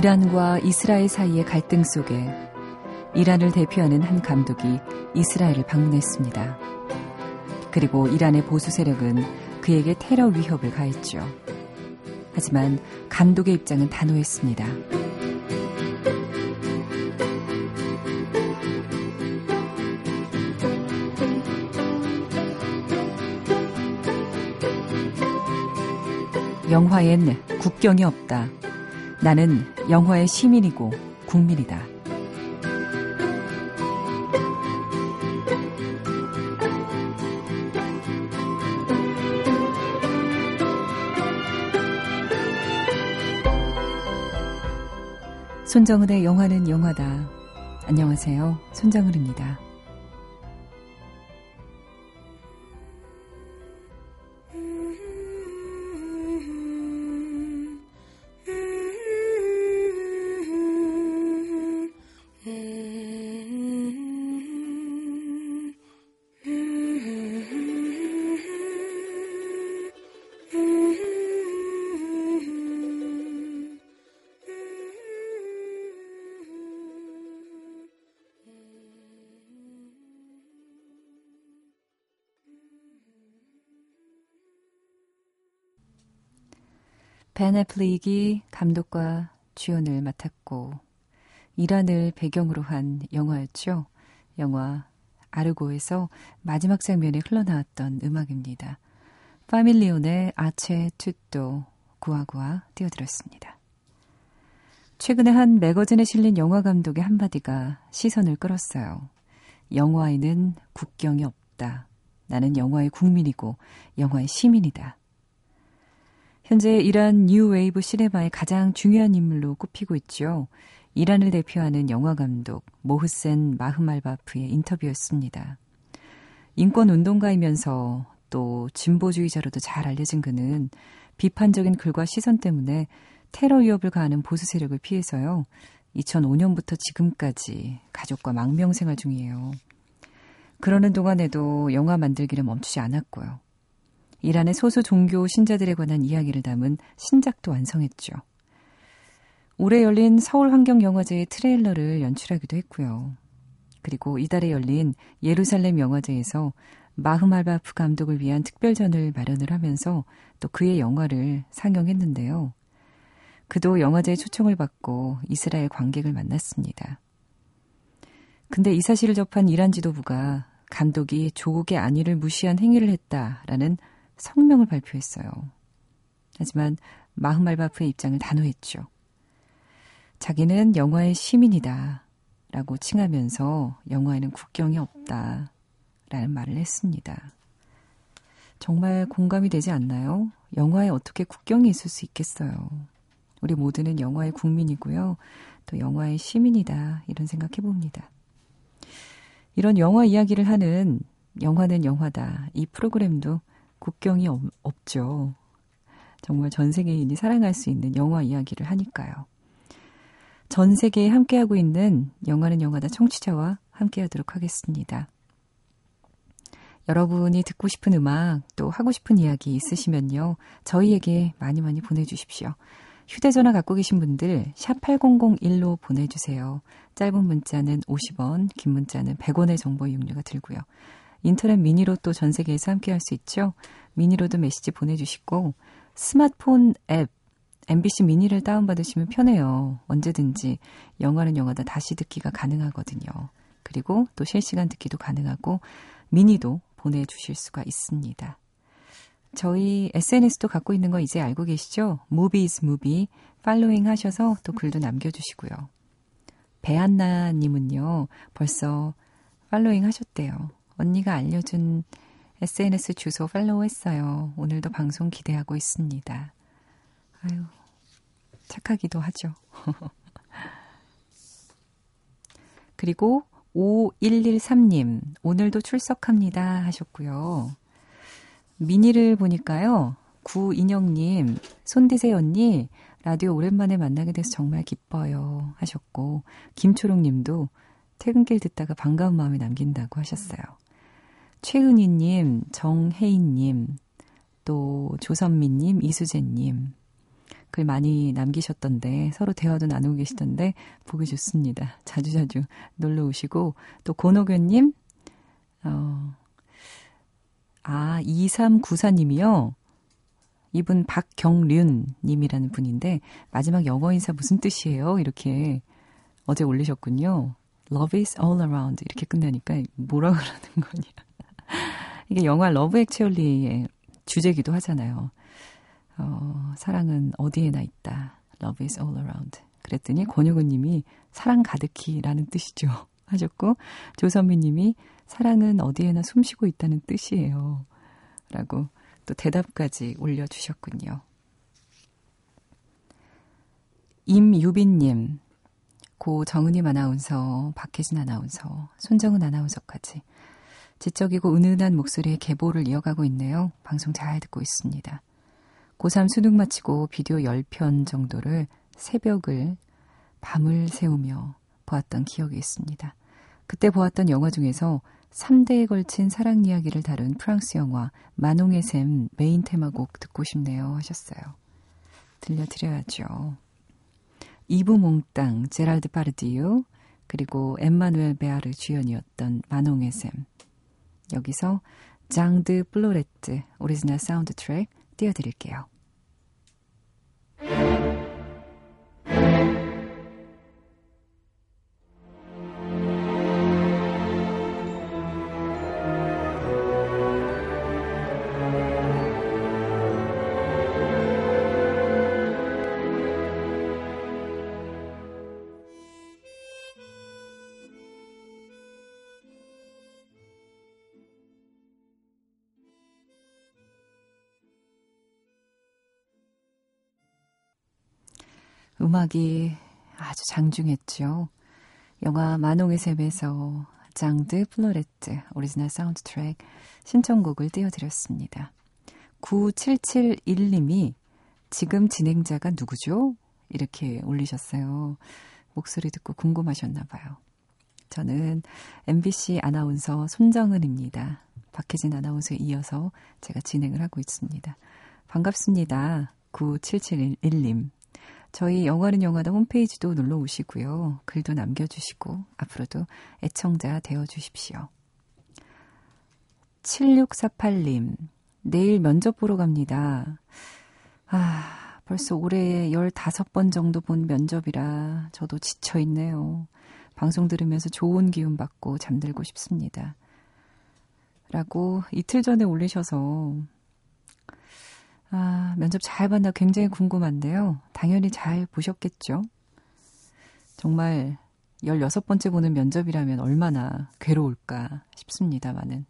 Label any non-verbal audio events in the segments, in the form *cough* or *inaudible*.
이란과 이스라엘 사이의 갈등 속에 이란을 대표하는 한 감독이 이스라엘을 방문했습니다. 그리고 이란의 보수 세력은 그에게 테러 위협을 가했죠. 하지만 감독의 입장은 단호했습니다. 영화엔 국경이 없다. 나는 영화의 시민이고 국민이다. 손정은의 영화는 영화다. 안녕하세요. 손정은입니다. 벤 애플릭이 감독과 주연을 맡았고 이란을 배경으로 한 영화였죠. 영화 아르고에서 마지막 장면에 흘러나왔던 음악입니다. 파밀리온의 아체 투또 구아구아 띄워드렸습니다. 최근에 한 매거진에 실린 영화 감독의 한마디가 시선을 끌었어요. 영화에는 국경이 없다. 나는 영화의 국민이고 영화의 시민이다. 현재 이란 뉴웨이브 시네마의 가장 중요한 인물로 꼽히고 있죠. 이란을 대표하는 영화 감독 모흐센 마흐말바프의 인터뷰였습니다. 인권 운동가이면서 또 진보주의자로도 잘 알려진 그는 비판적인 글과 시선 때문에 테러 위협을 가하는 보수 세력을 피해서요. 2005년부터 지금까지 가족과 망명 생활 중이에요. 그러는 동안에도 영화 만들기를 멈추지 않았고요. 이란의 소수 종교 신자들에 관한 이야기를 담은 신작도 완성했죠. 올해 열린 서울환경영화제의 트레일러를 연출하기도 했고요. 그리고 이달에 열린 예루살렘 영화제에서 마흐말바프 감독을 위한 특별전을 마련을 하면서 또 그의 영화를 상영했는데요. 그도 영화제에 초청을 받고 이스라엘 관객을 만났습니다. 근데 이 사실을 접한 이란 지도부가 감독이 조국의 안위를 무시한 행위를 했다라는 성명을 발표했어요. 하지만 마흐말바프의 입장을 단호했죠. 자기는 영화의 시민이다. 라고 칭하면서 영화에는 국경이 없다. 라는 말을 했습니다. 정말 공감이 되지 않나요? 영화에 어떻게 국경이 있을 수 있겠어요. 우리 모두는 영화의 국민이고요. 또 영화의 시민이다. 이런 생각해 봅니다. 이런 영화 이야기를 하는 영화는 영화다. 이 프로그램도 국경이 없, 없죠. 정말 전 세계인이 사랑할 수 있는 영화 이야기를 하니까요. 전 세계에 함께하고 있는 영화는 영화다 청취자와 함께하도록 하겠습니다. 여러분이 듣고 싶은 음악 또 하고 싶은 이야기 있으시면요. 저희에게 많이 많이 보내주십시오. 휴대전화 갖고 계신 분들 샵 8001로 보내주세요. 짧은 문자는 50원, 긴 문자는 100원의 정보 이용료가 들고요. 인터넷 미니로 또 전 세계에서 함께 할 수 있죠. 미니로도 메시지 보내주시고 스마트폰 앱 MBC 미니를 다운받으시면 편해요. 언제든지 영화는 영화다 다시 듣기가 가능하거든요. 그리고 또 실시간 듣기도 가능하고 미니도 보내주실 수가 있습니다. 저희 SNS도 갖고 있는 거 이제 알고 계시죠? Movies Movie 팔로잉 하셔서 또 글도 남겨주시고요. 배한나님은요, 벌써 팔로잉 하셨대요. 언니가 알려준 SNS 주소 팔로우 했어요. 오늘도 방송 기대하고 있습니다. 아유, 착하기도 하죠. *laughs* 그리고 5113님, 오늘도 출석합니다 하셨고요. 미니를 보니까요. 구인영님, 손디세 언니, 라디오 오랜만에 만나게 돼서 정말 기뻐요 하셨고, 김초롱님도 퇴근길 듣다가 반가운 마음이 남긴다고 하셨어요. 최은희님, 정혜인님, 또 조선미님, 이수재님, 글 많이 남기셨던데 서로 대화도 나누고 계시던데 보기 좋습니다. 자주자주 놀러 오시고 또 고노교님 어, 아 2394님이요. 이분 박경륜 님이라는 분인데 마지막 영어 인사 무슨 뜻이에요? 이렇게 어제 올리셨군요. Love is all around 이렇게 끝나니까 뭐라 그러는 거냐. 이게 영화 Love Actually의 주제기도 하잖아요. 어, 사랑은 어디에나 있다. Love is all around. 그랬더니 권유근 님이 사랑 가득히라는 뜻이죠. *laughs* 하셨고 조선미 님이 사랑은 어디에나 숨쉬고 있다는 뜻이에요. 라고 또 대답까지 올려 주셨군요. 임유빈 님, 고 정은임 아나운서, 박혜진 아나운서, 손정은 아나운서까지 지적이고 은은한 목소리의 계보를 이어가고 있네요. 방송 잘 듣고 있습니다. 고3 수능 마치고 비디오 10편 정도를 새벽을 밤을 새우며 보았던 기억이 있습니다. 그때 보았던 영화 중에서 3대에 걸친 사랑 이야기를 다룬 프랑스 영화 마농의 샘 메인 테마곡 듣고 싶네요 하셨어요. 들려드려야죠. 이브 몽땅, 제라르 드파르디유, 그리고 엠마누엘 베아르 주연이었던 마농의 샘. 여기서 Jean de Florette 오리지널 사운드 트랙 띄워드릴게요. 음악이 아주 장중했죠. 영화 마농의 샘에서 장 드 플로레트 오리지널 사운드 트랙 신청곡을 띄워드렸습니다. 9771님이 지금 진행자가 누구죠? 이렇게 올리셨어요. 목소리 듣고 궁금하셨나 봐요. 저는 MBC 아나운서 손정은입니다. 박혜진 아나운서에 이어서 제가 진행을 하고 있습니다. 반갑습니다. 9771님. 저희 영화는 영화다 홈페이지도 놀러 오시고요. 글도 남겨주시고 앞으로도 애청자 되어 주십시오. 7648님, 내일 면접 보러 갑니다. 아, 벌써 올해 15번 정도 본 면접이라 저도 지쳐있네요. 방송 들으면서 좋은 기운 받고 잠들고 싶습니다. 라고 이틀 전에 올리셔서 아, 면접 잘 봤나 굉장히 궁금한데요. 당연히 잘 보셨겠죠? 정말 16번째 보는 면접이라면 얼마나 괴로울까 싶습니다만은.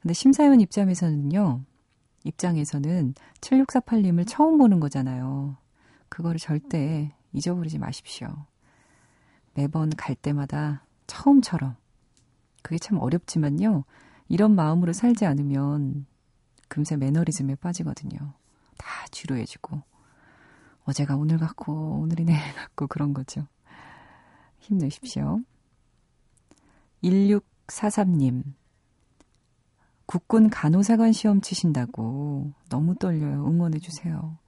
근데 심사위원 입장에서는요, 입장에서는 7648님을 처음 보는 거잖아요. 그거를 절대 잊어버리지 마십시오. 매번 갈 때마다 처음처럼. 그게 참 어렵지만요. 이런 마음으로 살지 않으면 금세 매너리즘에 빠지거든요. 다 지루해지고. 어제가 오늘 같고, 오늘이 내일 같고, 그런 거죠. 힘내십시오. 1643님. 국군 간호사관 시험 치신다고 너무 떨려요. 응원해 주세요.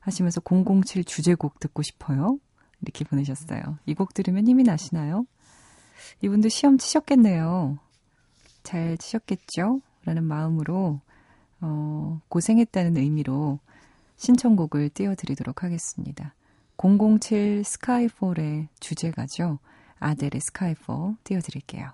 하시면서 007 주제곡 듣고 싶어요. 이렇게 보내셨어요. 이 곡 들으면 힘이 나시나요? 이분도 시험 치셨겠네요. 잘 치셨겠죠? 라는 마음으로 어, 고생했다는 의미로 신청곡을 띄워드리도록 하겠습니다. 007 스카이폴의 주제가죠. 아델의 스카이폴 띄워드릴게요.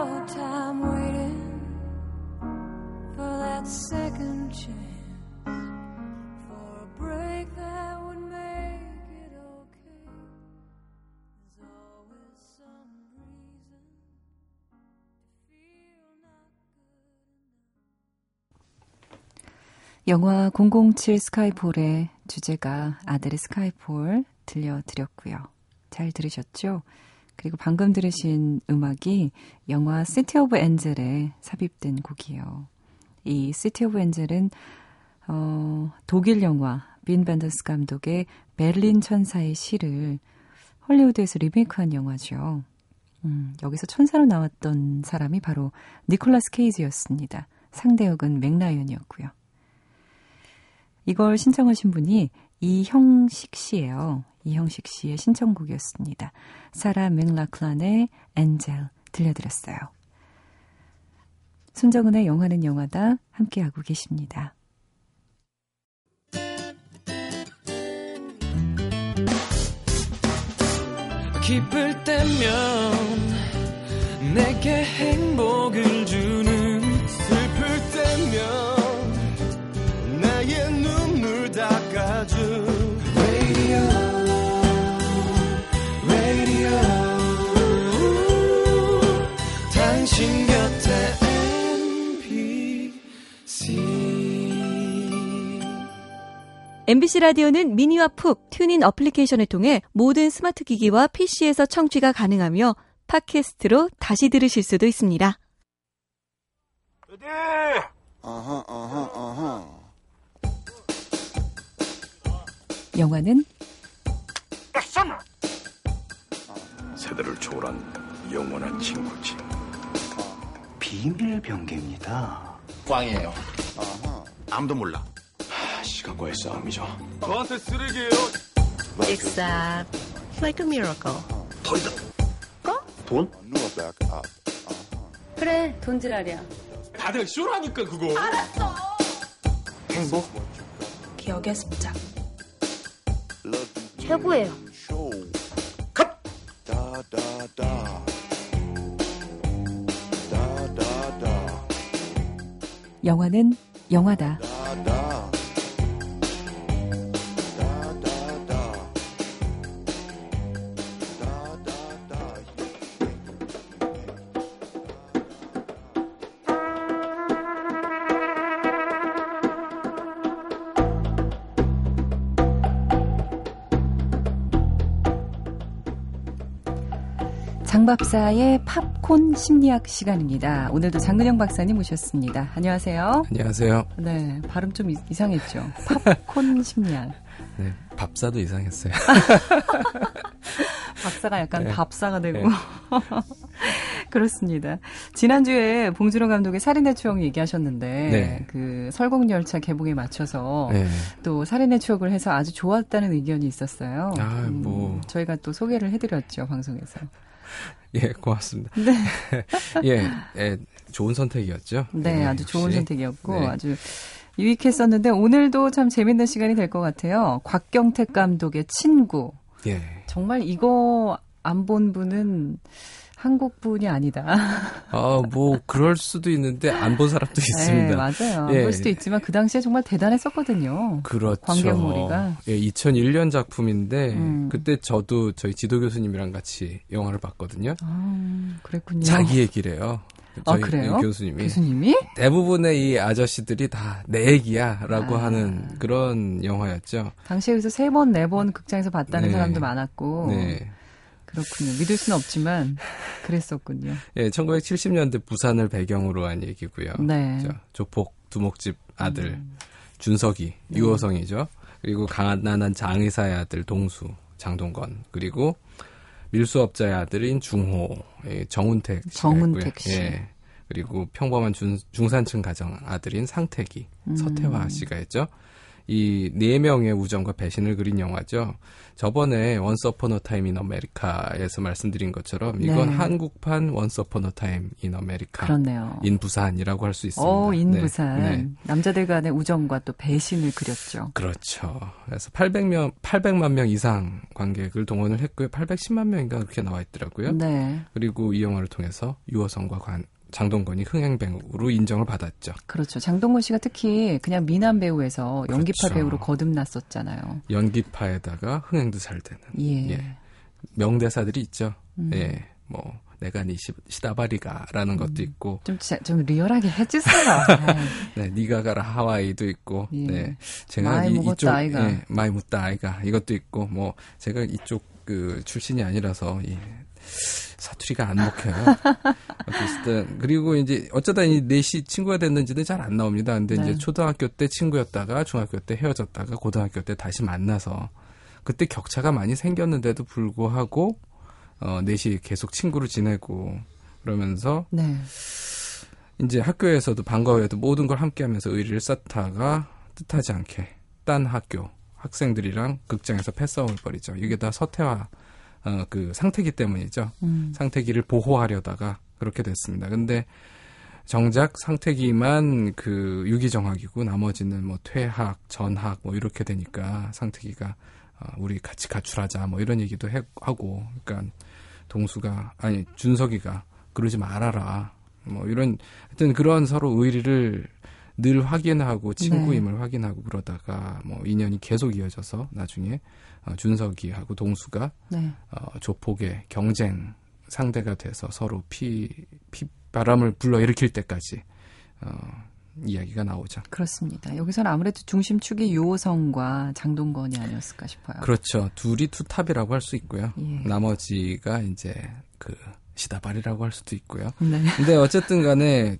your time waiting for that second chance. 영화 007 스카이폴의 주제가 아들의 스카이폴 들려드렸고요. 잘 들으셨죠? 그리고 방금 들으신 음악이 영화 시티 오브 엔젤에 삽입된 곡이에요. 이 시티 오브 엔젤은 어, 독일 영화 빔 벤더스 감독의 베를린 천사의 시를 헐리우드에서 리메이크한 영화죠. 음, 여기서 천사로 나왔던 사람이 바로 니콜라스 케이지였습니다. 상대 역은 멕 라이언이었고요. 이걸 신청하신 분이 이형식 씨예요. 이형식 씨의 신청곡이었습니다. 사라 맥라클란의 엔젤 들려드렸어요. 손정은의 영화는 영화다 함께하고 계십니다. 기쁠 때면 내게 행복을 MBC 라디오는 미니와 푹 TuneIn 어플리케이션을 통해 모든 스마트 기기와 PC에서 청취가 가능하며 팟캐스트로 다시 들으실 수도 있습니다. Uh-huh, uh-huh, uh-huh. 영화는 세대를 초월한 영원한 친구지. 비밀 병기입니다. 꽝이에요. 아무도 몰라. 하, 시간과의 싸움이죠. 저한테 쓰레기예요. Except like a miracle. 돈? Knew about up. Uh-huh. 그래, 돈지랄이야. 다들 쇼라니까 그거. 행복? 기억의 습작. Love you 최고예요. show. Da da da. Da da da. 영화는 영화다. 박사의 팝콘 심리학 시간입니다. 오늘도 장근영 박사님 모셨습니다. 안녕하세요. 안녕하세요. 네, 발음 좀 이- 이상했죠. 팝콘 *laughs* 심리학. 네, 밥사도 이상했어요. *laughs* 박사가 약간 네. 밥사가 되고. 네. *laughs* 그렇습니다. 지난주에 봉준호 감독의 살인의 추억 얘기하셨는데, 네. 그 설국열차 개봉에 맞춰서 네. 또 살인의 추억을 해서 아주 좋았다는 의견이 있었어요. 음, 아, 뭐. 저희가 또 소개를 해드렸죠, 방송에서. *laughs* 예, 고맙습니다. 네. *laughs* 예, 예, 좋은 선택이었죠. 네, 예, 아주 좋은 역시. 선택이었고 네. 아주 유익했었는데 오늘도 참 재밌는 시간이 될 것 같아요. 곽경택 감독의 친구. 예. 정말 이거 안 본 분은 한국 분이 아니다. *laughs* 아, 뭐, 그럴 수도 있는데, 안 본 사람도 있습니다. 네, 맞아요. 예. 볼 수도 있지만 그 당시에 정말 대단했었거든요. 그렇죠. 광경몰이가. 예, 2001년 작품인데, 음. 그때 저도 저희 지도 교수님이랑 같이 영화를 봤거든요. 아, 그랬군요. 자기 얘기래요. 아, 저희 그래요? 교수님이. 교수님이? 대부분의 이 아저씨들이 다 내 얘기야 라고 아. 하는 그런 영화였죠. 당시에 그래서 세 번, 네 번 극장에서 봤다는 네. 사람도 많았고. 네. 그렇군요. 믿을 수는 없지만 그랬었군요. 예, 1970년대 부산을 배경으로 한 얘기고요. 네. 저, 조폭 두목집 아들 음. 준석이 네. 유호성이죠. 그리고 가난한 장의사의 아들 동수 장동건 그리고 밀수업자의 아들인 중호 예, 정운택 씨가 정운택 있고요. 씨. 예. 그리고 평범한 중, 중산층 가정 아들인 상택이 음. 서태화 씨가 했죠. 이 네 명의 우정과 배신을 그린 영화죠. 저번에 원스 어폰 어 타임 인 아메리카에서 말씀드린 것처럼 이건 네. 한국판 원스 어폰 어 타임 인 아메리카 그렇네요. in 부산이라고 할 수 있습니다. 어, 네. in 부산. 네. 남자들 간의 우정과 또 배신을 그렸죠. 그렇죠. 그래서 800명, 800만 명 이상 관객을 동원을 했고요. 810만 명인가 그렇게 나와 있더라고요. 네. 그리고 이 영화를 통해서 유호성과 관, 장동건이 흥행 배우로 인정을 받았죠. 그렇죠. 장동건 씨가 특히 그냥 미남 배우에서 연기파 그렇죠. 배우로 거듭났었잖아요. 연기파에다가 흥행도 잘 되는 예. 예. 명대사들이 있죠. 음. 예. 뭐 내가 네 시, 시다바리가라는 것도 있고 좀, 자- 좀 리얼하게 해주세요. *laughs* 네, 니가 가라 하와이도 있고, 예. 네, 제가 마이 이, 이쪽, 아이가. 예, 마이 무따 아이가 이것도 있고, 뭐 제가 이쪽 그 출신이 아니라서 이 사투리가 안 먹혀요. 어쨌든 그리고 이제 어쩌다 이 넷이 친구가 됐는지는 잘 안 나옵니다. 근데 네. 이제 초등학교 때 친구였다가 중학교 때 헤어졌다가 고등학교 때 다시 만나서 그때 격차가 많이 생겼는데도 불구하고 어 넷이 계속 친구로 지내고 그러면서 네. 이제 학교에서도 방과 후에도 모든 걸 함께 하면서 의리를 쌓다가 뜻하지 않게 딴 학교 학생들이랑 극장에서 패싸움을 벌이죠. 이게 다 서태화 어, 그 상태기 때문이죠. 음, 상태기를 보호하려다가 그렇게 됐습니다. 근데 정작 상태기만 그 유기정학이고 나머지는 뭐 퇴학, 전학 뭐 이렇게 되니까 상태기가 어, 우리 같이 가출하자 뭐 이런 얘기도 해- 하고 그러니까 동수가 아니 준석이가 그러지 말아라 뭐 이런 하여튼 그런 서로 의리를 늘 확인하고 친구임을 확인하고 그러다가 뭐 인연이 계속 이어져서 나중에 어, 준석이하고 동수가 네. 어, 조폭의 경쟁 상대가 돼서 서로 피, 피 바람을 불러 일으킬 때까지 어, 이야기가 나오죠. 그렇습니다. 여기서는 아무래도 중심축이 유호성과 장동건이 아니었을까 싶어요. 그렇죠. 둘이 two top이라고 할 수 있고요. 예. 나머지가 이제 그 시다바리라고 할 수도 있고요. 네. 근데 어쨌든 간에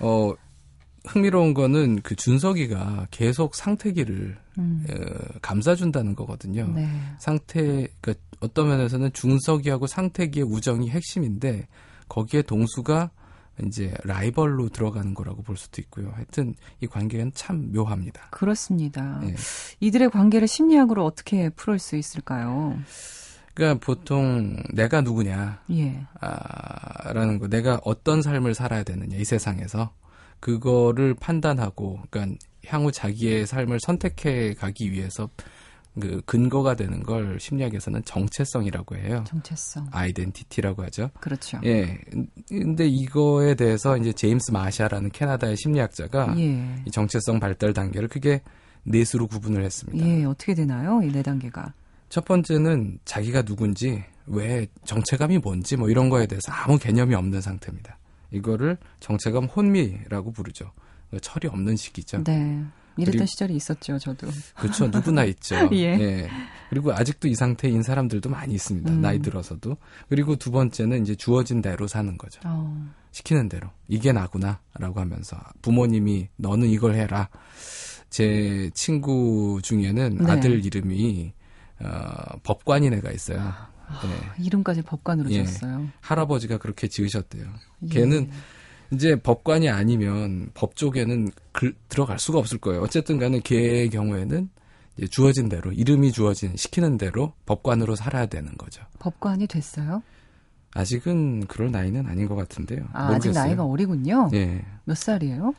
어 흥미로운 거는 그 준석이가 계속 상택이를 음, 어, 감싸준다는 거거든요. 네. 상택 그 어떤 면에서는 준석이하고 상택이의 우정이 핵심인데 거기에 동수가 이제 라이벌로 들어가는 거라고 볼 수도 있고요. 하여튼 이 관계는 참 묘합니다. 그렇습니다. 예. 이들의 관계를 심리학으로 어떻게 풀을 수 있을까요? 그러니까 보통 내가 누구냐 예. 아, 라는 거 내가 어떤 삶을 살아야 되느냐 이 세상에서 그거를 판단하고 그러니까 향후 자기의 삶을 선택해 가기 위해서 그 근거가 되는 걸 심리학에서는 정체성이라고 해요. 정체성. 아이덴티티라고 하죠. 그렇죠. 예. 근데 이거에 대해서 이제 제임스 마샤라는 캐나다의 심리학자가 예. 이 정체성 발달 단계를 크게 넷으로 구분을 했습니다. 예, 어떻게 되나요? 이 네 단계가. 첫 번째는 자기가 누군지, 왜 정체감이 뭔지 뭐 이런 거에 대해서 아무 개념이 없는 상태입니다. 이거를 정체감 혼미라고 부르죠. 철이 없는 시기죠. 네. 이랬던 그리고- 시절이 있었죠, 저도. 그렇죠. 누구나 있죠. *laughs* 예. 그리고 아직도 이 상태인 사람들도 많이 있습니다. 음. 나이 들어서도. 그리고 두 번째는 이제 주어진 대로 사는 거죠. 어, 시키는 대로 이게 나구나라고 하면서 부모님이 너는 이걸 해라. 제 친구 중에는 네. 아들 이름이 어, 법관인 애가 있어요. 네. 이름까지 법관으로 예. 줬어요. 할아버지가 그렇게 지으셨대요. 예. 걔는 이제 법관이 아니면 법 쪽에는 글- 들어갈 수가 없을 거예요. 어쨌든 간에 걔의 경우에는 이제 주어진 대로 이름이 주어진 시키는 대로 법관으로 살아야 되는 거죠. 법관이 됐어요? 아직은 그럴 나이는 아닌 것 같은데요. 아, 아직 모르겠어요. 나이가 어리군요. 예. 몇 살이에요?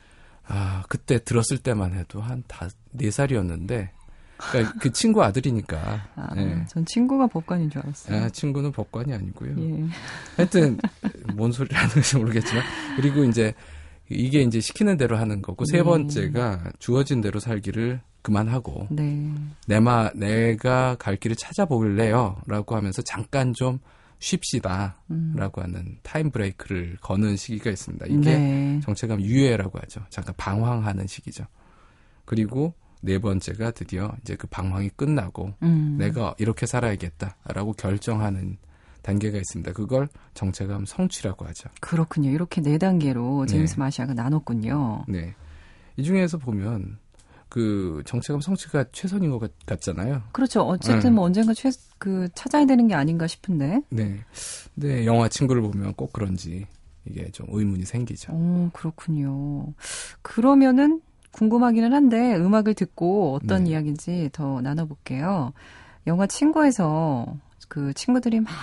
아, 그때 들었을 때만 해도 한 다, 네 살이었는데, 그러니까 그 친구 아들이니까, 아, 예. 전 친구가 법관인 줄 알았어요. 아, 친구는 법관이 아니고요. 예. 하여튼, 뭔 소리를 하는지 모르겠지만, 그리고 이제, 이게 이제 시키는 대로 하는 거고, 세 네. 번째가 주어진 대로 살기를 그만하고, 네. 내마, 내가 갈 길을 찾아보길래요. 라고 하면서 잠깐 좀 쉽시다. 음. 라고 하는 타임 브레이크를 거는 시기가 있습니다. 이게 네. 정체감 유예라고 하죠. 잠깐 방황하는 시기죠. 그리고 네 번째가 드디어 이제 그 방황이 끝나고 음. 내가 이렇게 살아야겠다라고 결정하는 단계가 있습니다. 그걸 정체감 성취라고 하죠. 그렇군요. 이렇게 네 단계로 제임스 네. 마시아가 나눴군요. 네. 이 중에서 보면 그 정체감 성취가 최선인 것 같, 같잖아요. 그렇죠. 어쨌든 음. 뭐 언젠가 최, 그 찾아야 되는 게 아닌가 싶은데. 네. 근데 영화 친구를 보면 꼭 그런지 이게 좀 의문이 생기죠. 오, 그렇군요. 그러면은 궁금하기는 한데 음악을 듣고 어떤 네. 이야기인지 더 나눠볼게요. 영화 친구에서 그 친구들이 막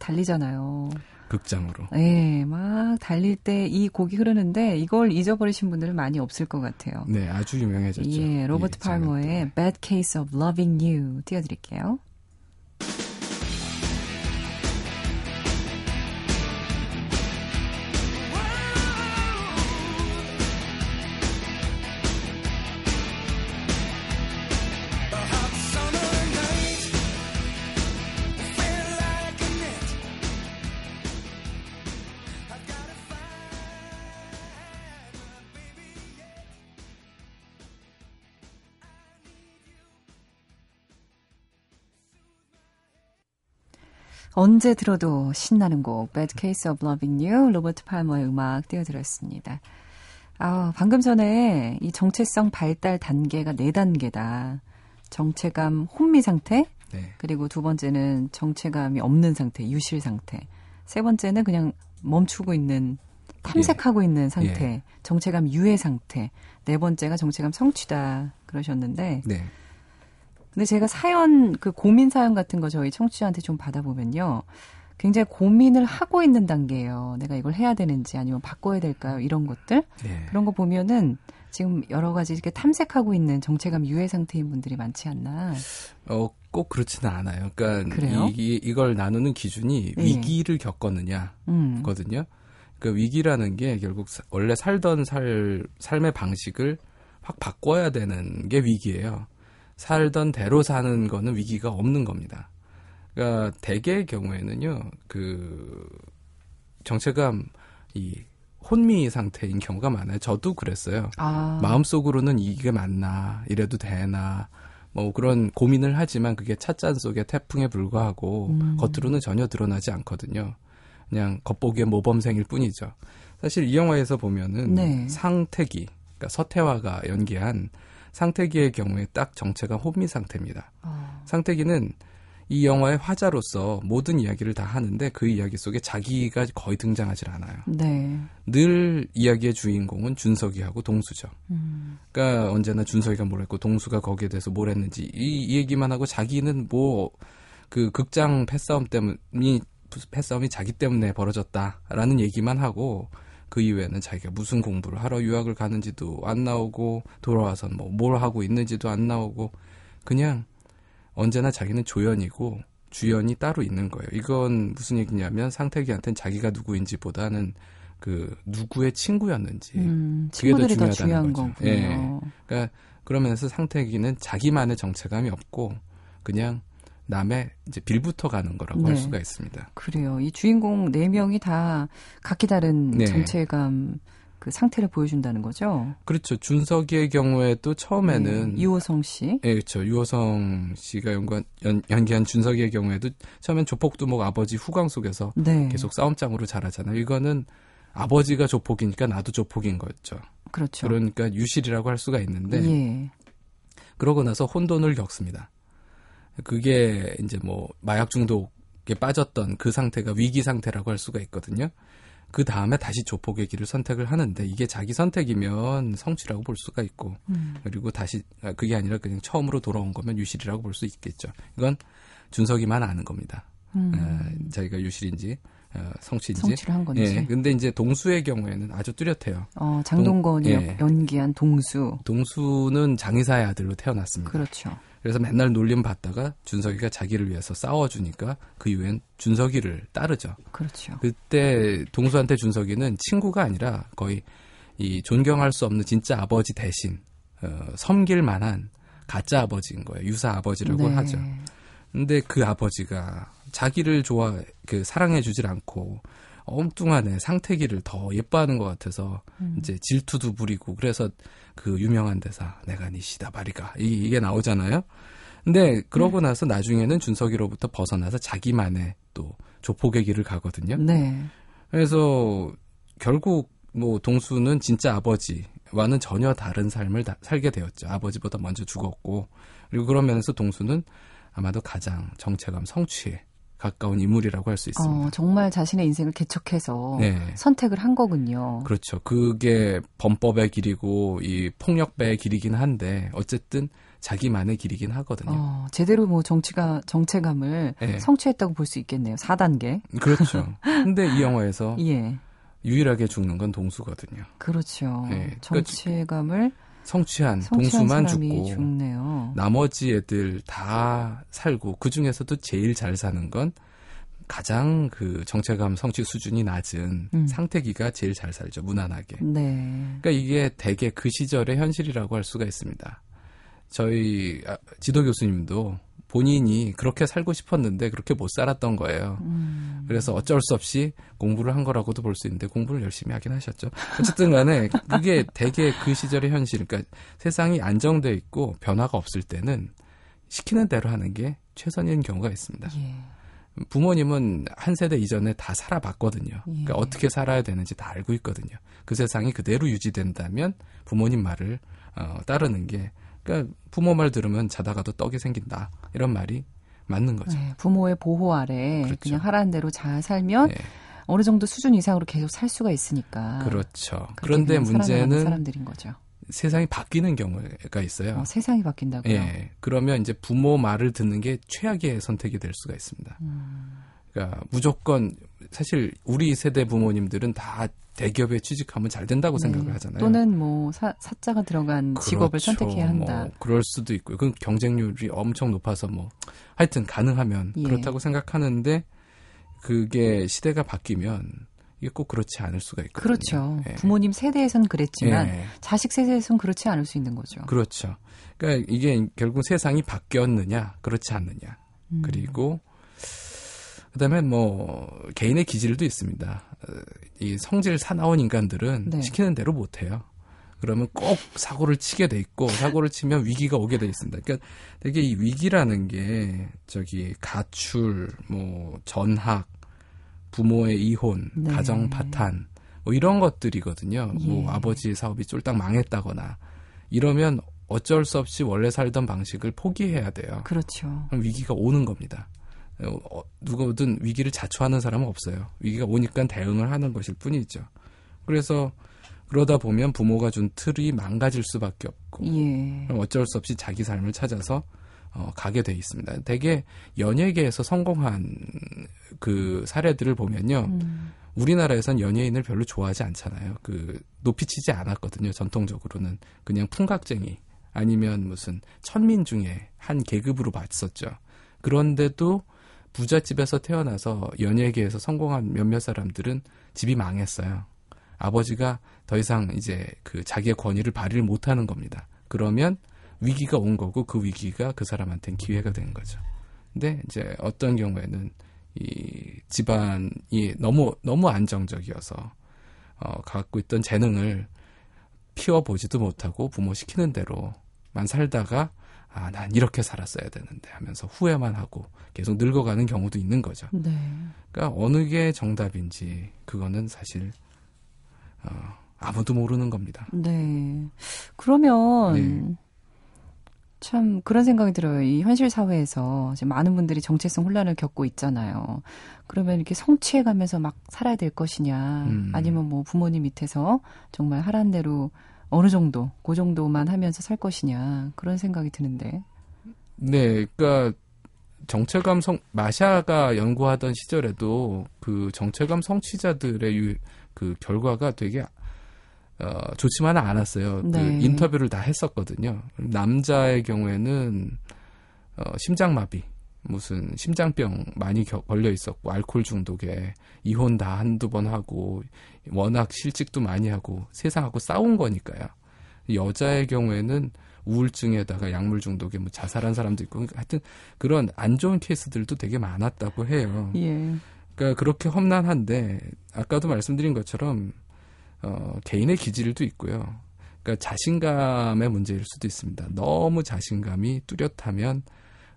달리잖아요. 극장으로. 예, 막 달릴 때 이 곡이 흐르는데 이걸 잊어버리신 분들은 많이 없을 것 같아요. 네, 아주 유명해졌죠. 예, 로버트 팔머의. Bad Case of Loving You 띄워드릴게요. 언제 들어도 신나는 곡 Bad Case of Loving You 로버트 팔머의 음악 띄워드렸습니다. 아, 방금 전에 이 정체성 발달 단계가 네 단계다. 정체감 혼미 상태, 네. 그리고 두 번째는 정체감이 없는 상태, 유실 상태. 세 번째는 그냥 멈추고 있는 탐색하고 있는 상태, 예. 정체감 유예 상태. 네 번째가 정체감 성취다 그러셨는데 네. 근데 제가 사연 그 고민 사연 같은 거 저희 청취자한테 좀 받아보면요. 굉장히 고민을 하고 있는 단계예요. 내가 이걸 해야 되는지 아니면 바꿔야 될까요? 이런 것들. 네. 그런 거 보면은 지금 여러 가지 이렇게 탐색하고 있는 정체감 유예 상태인 분들이 많지 않나. 어, 꼭 그렇지는 않아요. 그러니까 그래요? 이, 이걸 나누는 기준이 네. 위기를 겪었느냐 음. 거든요. 그 위기라는 게 결국 사- 원래 살던 살 삶의 방식을 확 바꿔야 되는 게 위기예요. 살던 대로 사는 거는 위기가 없는 겁니다. 그러니까 대개의 경우에는요, 그 정체감 이 혼미 상태인 경우가 많아요. 저도 그랬어요. 아. 마음속으로는 이게 맞나, 이래도 되나, 뭐 그런 고민을 하지만 그게 찻잔 속의 태풍에 불과하고 음. 겉으로는 전혀 드러나지 않거든요. 그냥 겉보기에 모범생일 뿐이죠. 사실 이 영화에서 보면은 네. 상태기, 그러니까 서태화가 연기한 상태기의 경우에 딱 정체가 혼미 상태입니다. 어. 상태기는 이 영화의 화자로서 모든 이야기를 다 하는데 그 이야기 속에 자기가 거의 등장하지 않아요. 네. 늘 이야기의 주인공은 준석이하고 동수죠. 음. 그러니까 언제나 준석이가 뭘 했고 동수가 거기에 대해서 뭘 했는지 이, 이 얘기만 하고 자기는 뭐 그 극장 패싸움 때문이 패싸움이 자기 때문에 벌어졌다라는 얘기만 하고 그 이후에는 자기가 무슨 공부를 하러 유학을 가는지도 안 나오고 돌아와서 뭐 뭘 하고 있는지도 안 나오고 그냥 언제나 자기는 조연이고 주연이 따로 있는 거예요. 이건 무슨 얘기냐면 상태기한테는 자기가 누구인지보다는 그 누구의 친구였는지 음, 그게 더 중요하다는 중요한 거죠. 예. 그러니까 그러면서 상태기는 자기만의 정체감이 없고 그냥 남의 이제 빌부터 가는 거라고 할 네. 수가 있습니다. 그래요. 이 주인공 네 명이 다 각기 다른 네. 정체감 그 상태를 보여준다는 거죠. 그렇죠. 준석이의 경우에도 처음에는 네, 이호성 씨. 예, 그렇죠. 유호성 씨가 연관, 연, 연기한 준석이의 경우에도 처음엔 조폭두목 아버지 후광 속에서 네. 계속 싸움장으로 자라잖아요. 이거는 아버지가 조폭이니까 나도 조폭인 거였죠. 그렇죠. 그러니까 유실이라고 할 수가 있는데 예. 그러고 나서 혼돈을 겪습니다. 그게 이제 뭐 마약 중독에 빠졌던 그 상태가 위기 상태라고 할 수가 있거든요. 그 다음에 다시 조폭의 길을 선택을 하는데 이게 자기 선택이면 성취라고 볼 수가 있고 음. 그리고 다시 아, 그게 아니라 그냥 처음으로 돌아온 거면 유실이라고 볼 수 있겠죠. 이건 준석이만 아는 겁니다. 음. 에, 자기가 유실인지 어, 성취인지. 성취를 한 건지. 예. 근데 이제 동수의 경우에는 아주 뚜렷해요. 어, 장동건이 동- 예. 연기한 동수. 동수는 장의사의 아들로 태어났습니다. 그렇죠. 그래서 맨날 놀림 받다가 준석이가 자기를 위해서 싸워주니까 그 이후엔 준석이를 따르죠. 그렇죠. 그때 동수한테 준석이는 친구가 아니라 거의 이 존경할 수 없는 진짜 아버지 대신 어, 섬길 만한 가짜 아버지인 거예요. 유사 아버지라고 네. 하죠. 근데 그 아버지가 자기를 좋아 그 사랑해 주질 않고 엉뚱한 애 상태기를 더 예뻐하는 것 같아서 음. 이제 질투도 부리고 그래서 그 유명한 대사 내가 네 시다 바리가 이, 이게 나오잖아요. 근데 그러고 네. 나서 나중에는 준석이로부터 벗어나서 자기만의 또 조폭의 길을 가거든요. 네. 그래서 결국 뭐 동수는 진짜 아버지와는 전혀 다른 삶을 다- 살게 되었죠. 아버지보다 먼저 죽었고 그리고 그런 면에서 동수는 아마도 가장 정체감 성취에 가까운 인물이라고 할 수 있습니다. 어, 정말 자신의 인생을 개척해서 네. 선택을 한 거군요. 그렇죠. 그게 범법의 길이고 이 폭력배의 길이긴 한데 어쨌든 자기만의 길이긴 하거든요. 어, 제대로 뭐 정치가 정체감을 네. 성취했다고 볼 수 있겠네요. 4단계. 그렇죠. *laughs* 근데 이 영화에서 예. 유일하게 죽는 건 동수거든요. 그렇죠. 네. 정체감을 성취한, 성취한 동수만 죽고 죽네요. 나머지 애들 다 살고 그 중에서도 제일 잘 사는 건 가장 그 정체감 성취 수준이 낮은 음. 상태기가 제일 잘 살죠. 무난하게. 네. 그러니까 이게 대개 그 시절의 현실이라고 할 수가 있습니다. 저희 아, 지도 교수님도 본인이 그렇게 살고 싶었는데 그렇게 못 살았던 거예요. 음. 그래서 어쩔 수 없이 공부를 한 거라고도 볼 수 있는데 공부를 열심히 하긴 하셨죠. 어쨌든 간에 그게 대개 그 시절의 현실. 그러니까 세상이 안정돼 있고 변화가 없을 때는 시키는 대로 하는 게 최선인 경우가 있습니다. 예. 부모님은 한 세대 이전에 다 살아봤거든요. 예. 그러니까 어떻게 살아야 되는지 다 알고 있거든요. 그 세상이 그대로 유지된다면 부모님 말을 어, 따르는 게 그러니까 부모 말 들으면 자다가도 떡이 생긴다 이런 말이 맞는 거죠. 네, 부모의 보호 아래 그렇죠. 그냥 하라는 대로 잘 살면 네, 어느 정도 수준 이상으로 계속 살 수가 있으니까. 그렇죠. 그런데 문제는 사람들인 거죠. 세상이 바뀌는 경우가 있어요. 어, 세상이 바뀐다고요. 예. 그러면 이제 부모 말을 듣는 게 최악의 선택이 될 수가 있습니다. 음. 그러니까 무조건 사실 우리 세대 부모님들은 다 대기업에 취직하면 잘 된다고 생각을 네. 하잖아요. 또는 뭐 사, 사자가 들어간 직업을 그렇죠. 선택해야 한다. 뭐 그럴 수도 있고요. 그 경쟁률이 엄청 높아서 뭐 하여튼 가능하면 예. 그렇다고 생각하는데 그게 시대가 바뀌면 이게 꼭 그렇지 않을 수가 있거든요. 그렇죠. 예. 부모님 세대에선 그랬지만 예. 자식 세대에선 그렇지 않을 수 있는 거죠. 그렇죠. 그러니까 이게 결국 세상이 바뀌었느냐, 그렇지 않느냐. 음. 그리고 그다음에 뭐 개인의 기질도 있습니다. 어, 이 성질 사나운 인간들은 네. 시키는 대로 못 해요. 그러면 꼭 사고를 치게 돼 있고 사고를 치면 위기가 오게 돼 있습니다. 그러니까 되게 이 위기라는 게 저기 가출, 뭐 전학, 부모의 이혼, 네. 가정 파탄 뭐 이런 것들이거든요. 예. 뭐 아버지 사업이 쫄딱 망했다거나 이러면 어쩔 수 없이 원래 살던 방식을 포기해야 돼요. 그렇죠. 그럼 위기가 오는 겁니다. 어, 어, 누구든 위기를 자초하는 사람은 없어요. 위기가 오니까 대응을 하는 것일 뿐이죠. 그래서 그러다 보면 부모가 준 틀이 망가질 수밖에 없고 예. 어쩔 수 없이 자기 삶을 찾아서 어, 가게 돼 있습니다. 대개 연예계에서 성공한 그 사례들을 보면요. 음. 우리나라에선 연예인을 별로 좋아하지 않잖아요. 그 높이 치지 않았거든요. 전통적으로는 그냥 풍각쟁이 아니면 무슨 천민 중에 한 계급으로 봤었죠. 그런데도 부잣집에서 태어나서 연예계에서 성공한 몇몇 사람들은 집이 망했어요. 아버지가 더 이상 이제 그 자기의 권위를 발휘를 못하는 겁니다. 그러면 위기가 온 거고 그 위기가 그 사람한테는 기회가 된 거죠. 근데 이제 어떤 경우에는 이 집안이 너무 너무 안정적이어서 어, 갖고 있던 재능을 피워보지도 못하고 부모 시키는 대로만 살다가 아, 난 이렇게 살았어야 되는데 하면서 후회만 하고 계속 늙어가는 경우도 있는 거죠. 네. 그러니까 어느 게 정답인지 그거는 사실 어, 아무도 모르는 겁니다. 네. 그러면 네. 참 그런 생각이 들어요. 이 현실 사회에서 많은 분들이 정체성 혼란을 겪고 있잖아요. 그러면 이렇게 성취해 가면서 막 살아야 될 것이냐, 음. 아니면 뭐 부모님 밑에서 정말 하란 대로 어느 정도, 그 정도만 하면서 살 것이냐, 그런 생각이 드는데. 네, 그러니까 정체감 성 마샤가 연구하던 시절에도 그 정체감 성취자들의 유, 그 결과가 되게 어, 좋지만은 않았어요. 네. 그 인터뷰를 다 했었거든요. 남자의 경우에는 어, 심장마비, 무슨 심장병 많이 겨- 걸려 있었고 알코올 중독에 이혼 다 한두 번 하고 워낙 실직도 많이 하고 세상하고 싸운 거니까요. 여자의 경우에는 우울증에다가 약물 중독에 뭐 자살한 사람도 있고 하여튼 그런 안 좋은 케이스들도 되게 많았다고 해요. 예. 그러니까 그렇게 험난한데 아까도 말씀드린 것처럼 어, 개인의 기질도 있고요. 그러니까 자신감의 문제일 수도 있습니다. 너무 자신감이 뚜렷하면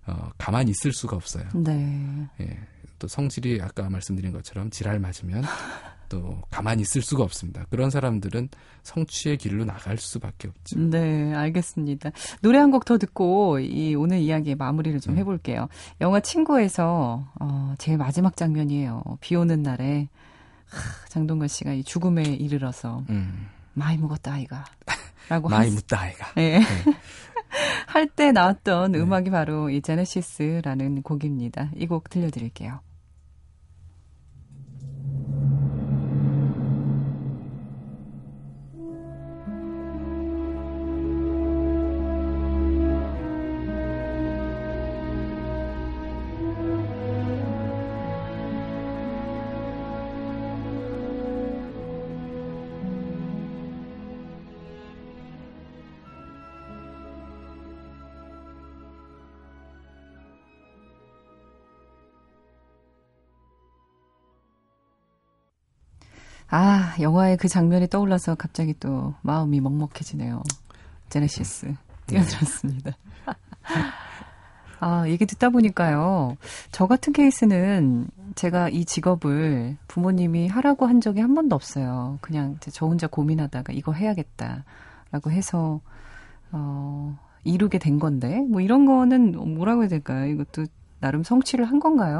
어, 가만히 있을 수가 없어요. 네. 예. 또 성질이 아까 말씀드린 것처럼 지랄 맞으면 *laughs* 또 가만히 있을 수가 없습니다. 그런 사람들은 성취의 길로 나갈 수밖에 없죠. 네, 알겠습니다. 노래 한 곡 더 듣고 이 오늘 이야기의 마무리를 좀 음. 해볼게요. 영화 친구에서 어, 제일 마지막 장면이에요. 비 오는 날에 하, 장동건 씨가 이 죽음에 이르러서 음. 많이 먹었다 아이가 라고 *laughs* 할- 묻다 아이가. 예. 할 때 나왔던 네. 음악이 바로 이 제네시스라는 곡입니다. 이 곡 들려드릴게요. 아, 영화의 그 장면이 떠올라서 갑자기 또 마음이 먹먹해지네요. 제네시스 띄워드렸습니다. *laughs* 아, 얘기 듣다 보니까요. 저 같은 케이스는 제가 이 직업을 부모님이 하라고 한 적이 한 번도 없어요. 그냥 저 혼자 고민하다가 이거 해야겠다라고 해서, 어, 이루게 된 건데, 뭐 이런 거는 뭐라고 해야 될까요? 이것도 나름 성취를 한 건가요?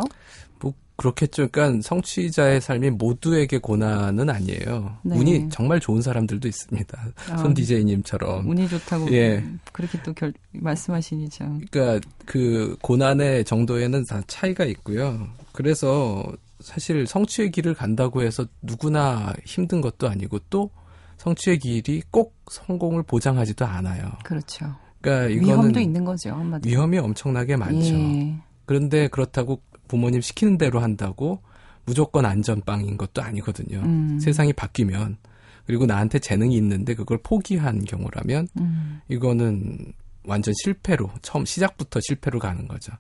뭐 그렇겠죠. 그러니까 성취자의 삶이 모두에게 고난은 아니에요. 네. 운이 정말 좋은 사람들도 있습니다. 아, 손 디제이님처럼. 운이 좋다고 예. 그렇게 또 결, 말씀하시니 참. 그러니까 그 고난의 정도에는 다 차이가 있고요. 그래서 사실 성취의 길을 간다고 해서 누구나 힘든 것도 아니고 또 성취의 길이 꼭 성공을 보장하지도 않아요. 그렇죠. 그러니까 위험도 있는 거죠, 한마디로. 위험이 엄청나게 많죠. 예. 그런데 그렇다고 부모님 시키는 대로 한다고 무조건 안전빵인 것도 아니거든요. 음. 세상이 바뀌면 그리고 나한테 재능이 있는데 그걸 포기한 경우라면 음. 이거는 완전 실패로 처음 시작부터 실패로 가는 거죠.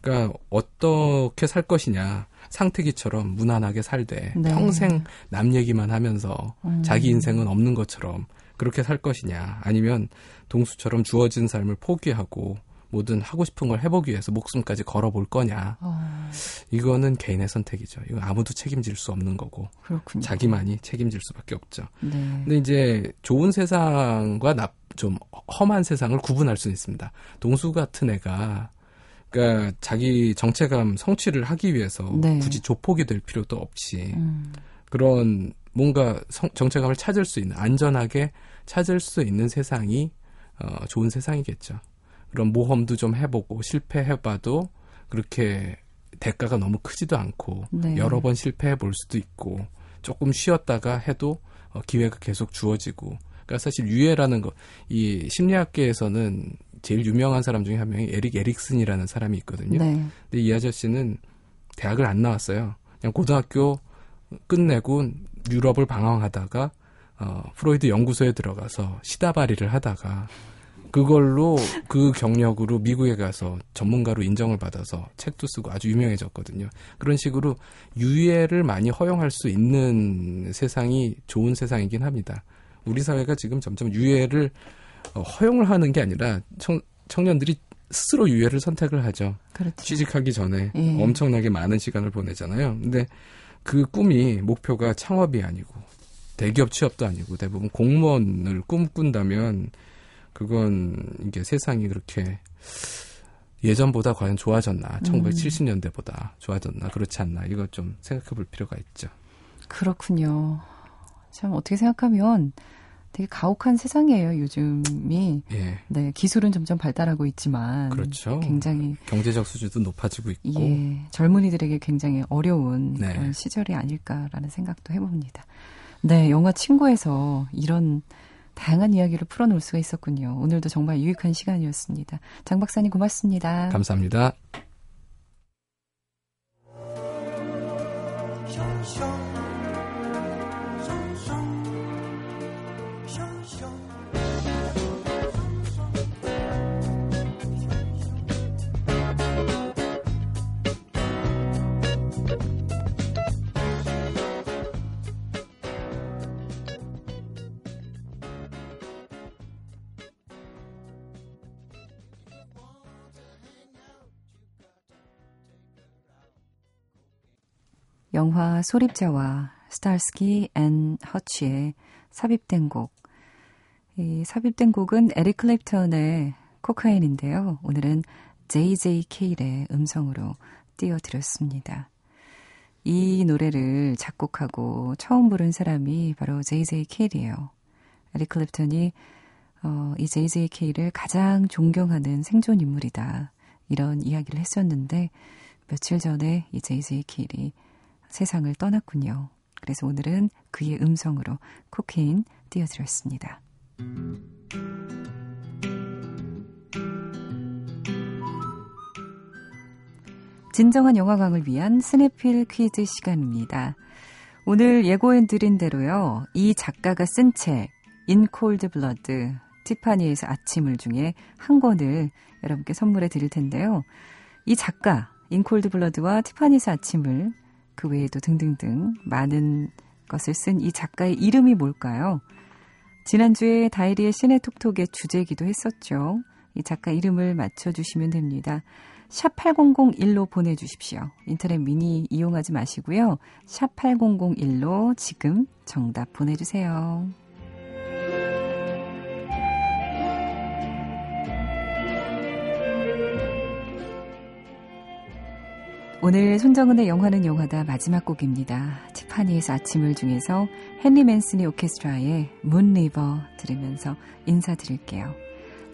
그러니까 어떻게 살 것이냐 상태기처럼 무난하게 살되 네. 평생 남 얘기만 하면서 음. 자기 인생은 없는 것처럼 그렇게 살 것이냐 아니면 동수처럼 주어진 삶을 포기하고 뭐든 하고 싶은 걸 해보기 위해서 목숨까지 걸어볼 거냐 어, 이거는 개인의 선택이죠. 이거 아무도 책임질 수 없는 거고 그렇군요. 자기만이 책임질 수밖에 없죠. 네. 근데 이제 좋은 세상과 납, 좀 험한 세상을 구분할 수는 있습니다. 동수 같은 애가 그러니까 자기 정체감 성취를 하기 위해서 네. 굳이 조폭이 될 필요도 없이 음. 그런 뭔가 성- 정체감을 찾을 수 있는 안전하게 찾을 수 있는 세상이 어, 좋은 세상이겠죠. 그런 모험도 좀 해보고 실패해봐도 그렇게 대가가 너무 크지도 않고 네. 여러 번 실패해 볼 수도 있고 조금 쉬었다가 해도 어, 기회가 계속 주어지고 그러니까 사실 유해라는 거 이 심리학계에서는 제일 유명한 사람 중에 한 명이 에릭 에릭슨이라는 사람이 있거든요. 네. 근데 이 아저씨는 대학을 안 나왔어요. 그냥 고등학교 끝내고 유럽을 방황하다가 어, 프로이드 연구소에 들어가서 시다바리를 하다가 그걸로 그 경력으로 미국에 가서 전문가로 인정을 받아서 책도 쓰고 아주 유명해졌거든요. 그런 식으로 유해를 많이 허용할 수 있는 세상이 좋은 세상이긴 합니다. 우리 사회가 지금 점점 유해를 어, 허용을 하는 게 아니라 청, 청년들이 스스로 유해를 선택을 하죠. 그렇죠. 취직하기 전에 예. 엄청나게 많은 시간을 보내잖아요. 근데 그 꿈이 목표가 창업이 아니고 대기업 취업도 아니고 대부분 공무원을 꿈꾼다면 그건 이게 세상이 그렇게 예전보다 과연 좋아졌나? 1970년대보다 좋아졌나? 그렇지 않나? 이거 좀 생각해 볼 필요가 있죠. 그렇군요. 참 어떻게 생각하면 되게 가혹한 세상이에요, 요즘이. 예. 네, 기술은 점점 발달하고 있지만 그렇죠. 굉장히 경제적 수준도 높아지고 있고 예, 젊은이들에게 굉장히 어려운 네. 그런 시절이 아닐까라는 생각도 해봅니다. 네, 영화 친구에서 이런 다양한 이야기를 풀어놓을 수가 있었군요. 오늘도 정말 유익한 시간이었습니다. 장 박사님 고맙습니다. 감사합니다. 영화 소립자와 스타스키 앤 허치에 삽입된 곡. 이 삽입된 곡은 에릭 클랩턴의 코카인인데요. 오늘은 JJ 케일의 음성으로 띄워드렸습니다. 이 노래를 작곡하고 처음 부른 사람이 바로 JJ 케일이에요. 에릭 클랩턴이 어, 이 JJ 케일을 가장 존경하는 생존 인물이다. 이런 이야기를 했었는데 며칠 전에 이 JJ 케일이 세상을 떠났군요. 그래서 오늘은 그의 음성으로 코케인 띄워드렸습니다. 진정한 영화광을 위한 스냅필 퀴즈 시간입니다. 오늘 예고해드린 대로요. 이 작가가 쓴 책, 인 콜드 블러드, 티파니에서 아침을 중에 한 권을 여러분께 선물해 드릴 텐데요. 이 작가, 인 콜드 블러드와 티파니스 아침을 그 외에도 등등등 많은 것을 쓴 이 작가의 이름이 뭘까요? 지난주에 다이리의 시네톡톡의 주제이기도 했었죠. 이 작가 이름을 맞춰주시면 됩니다. sharp 8001로 보내주십시오. 인터넷 미니 이용하지 마시고요. sharp 8001로 지금 정답 보내주세요. 오늘 손정은의 영화는 영화다 마지막 곡입니다. 티파니에서 아침을 중에서 헨리 맨슨이 오케스트라의 문 리버 들으면서 인사드릴게요.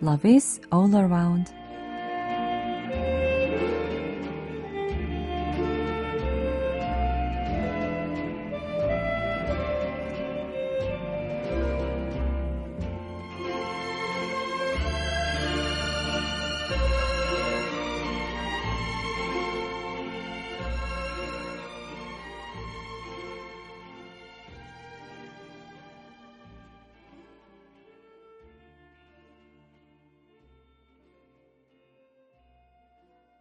Love is all around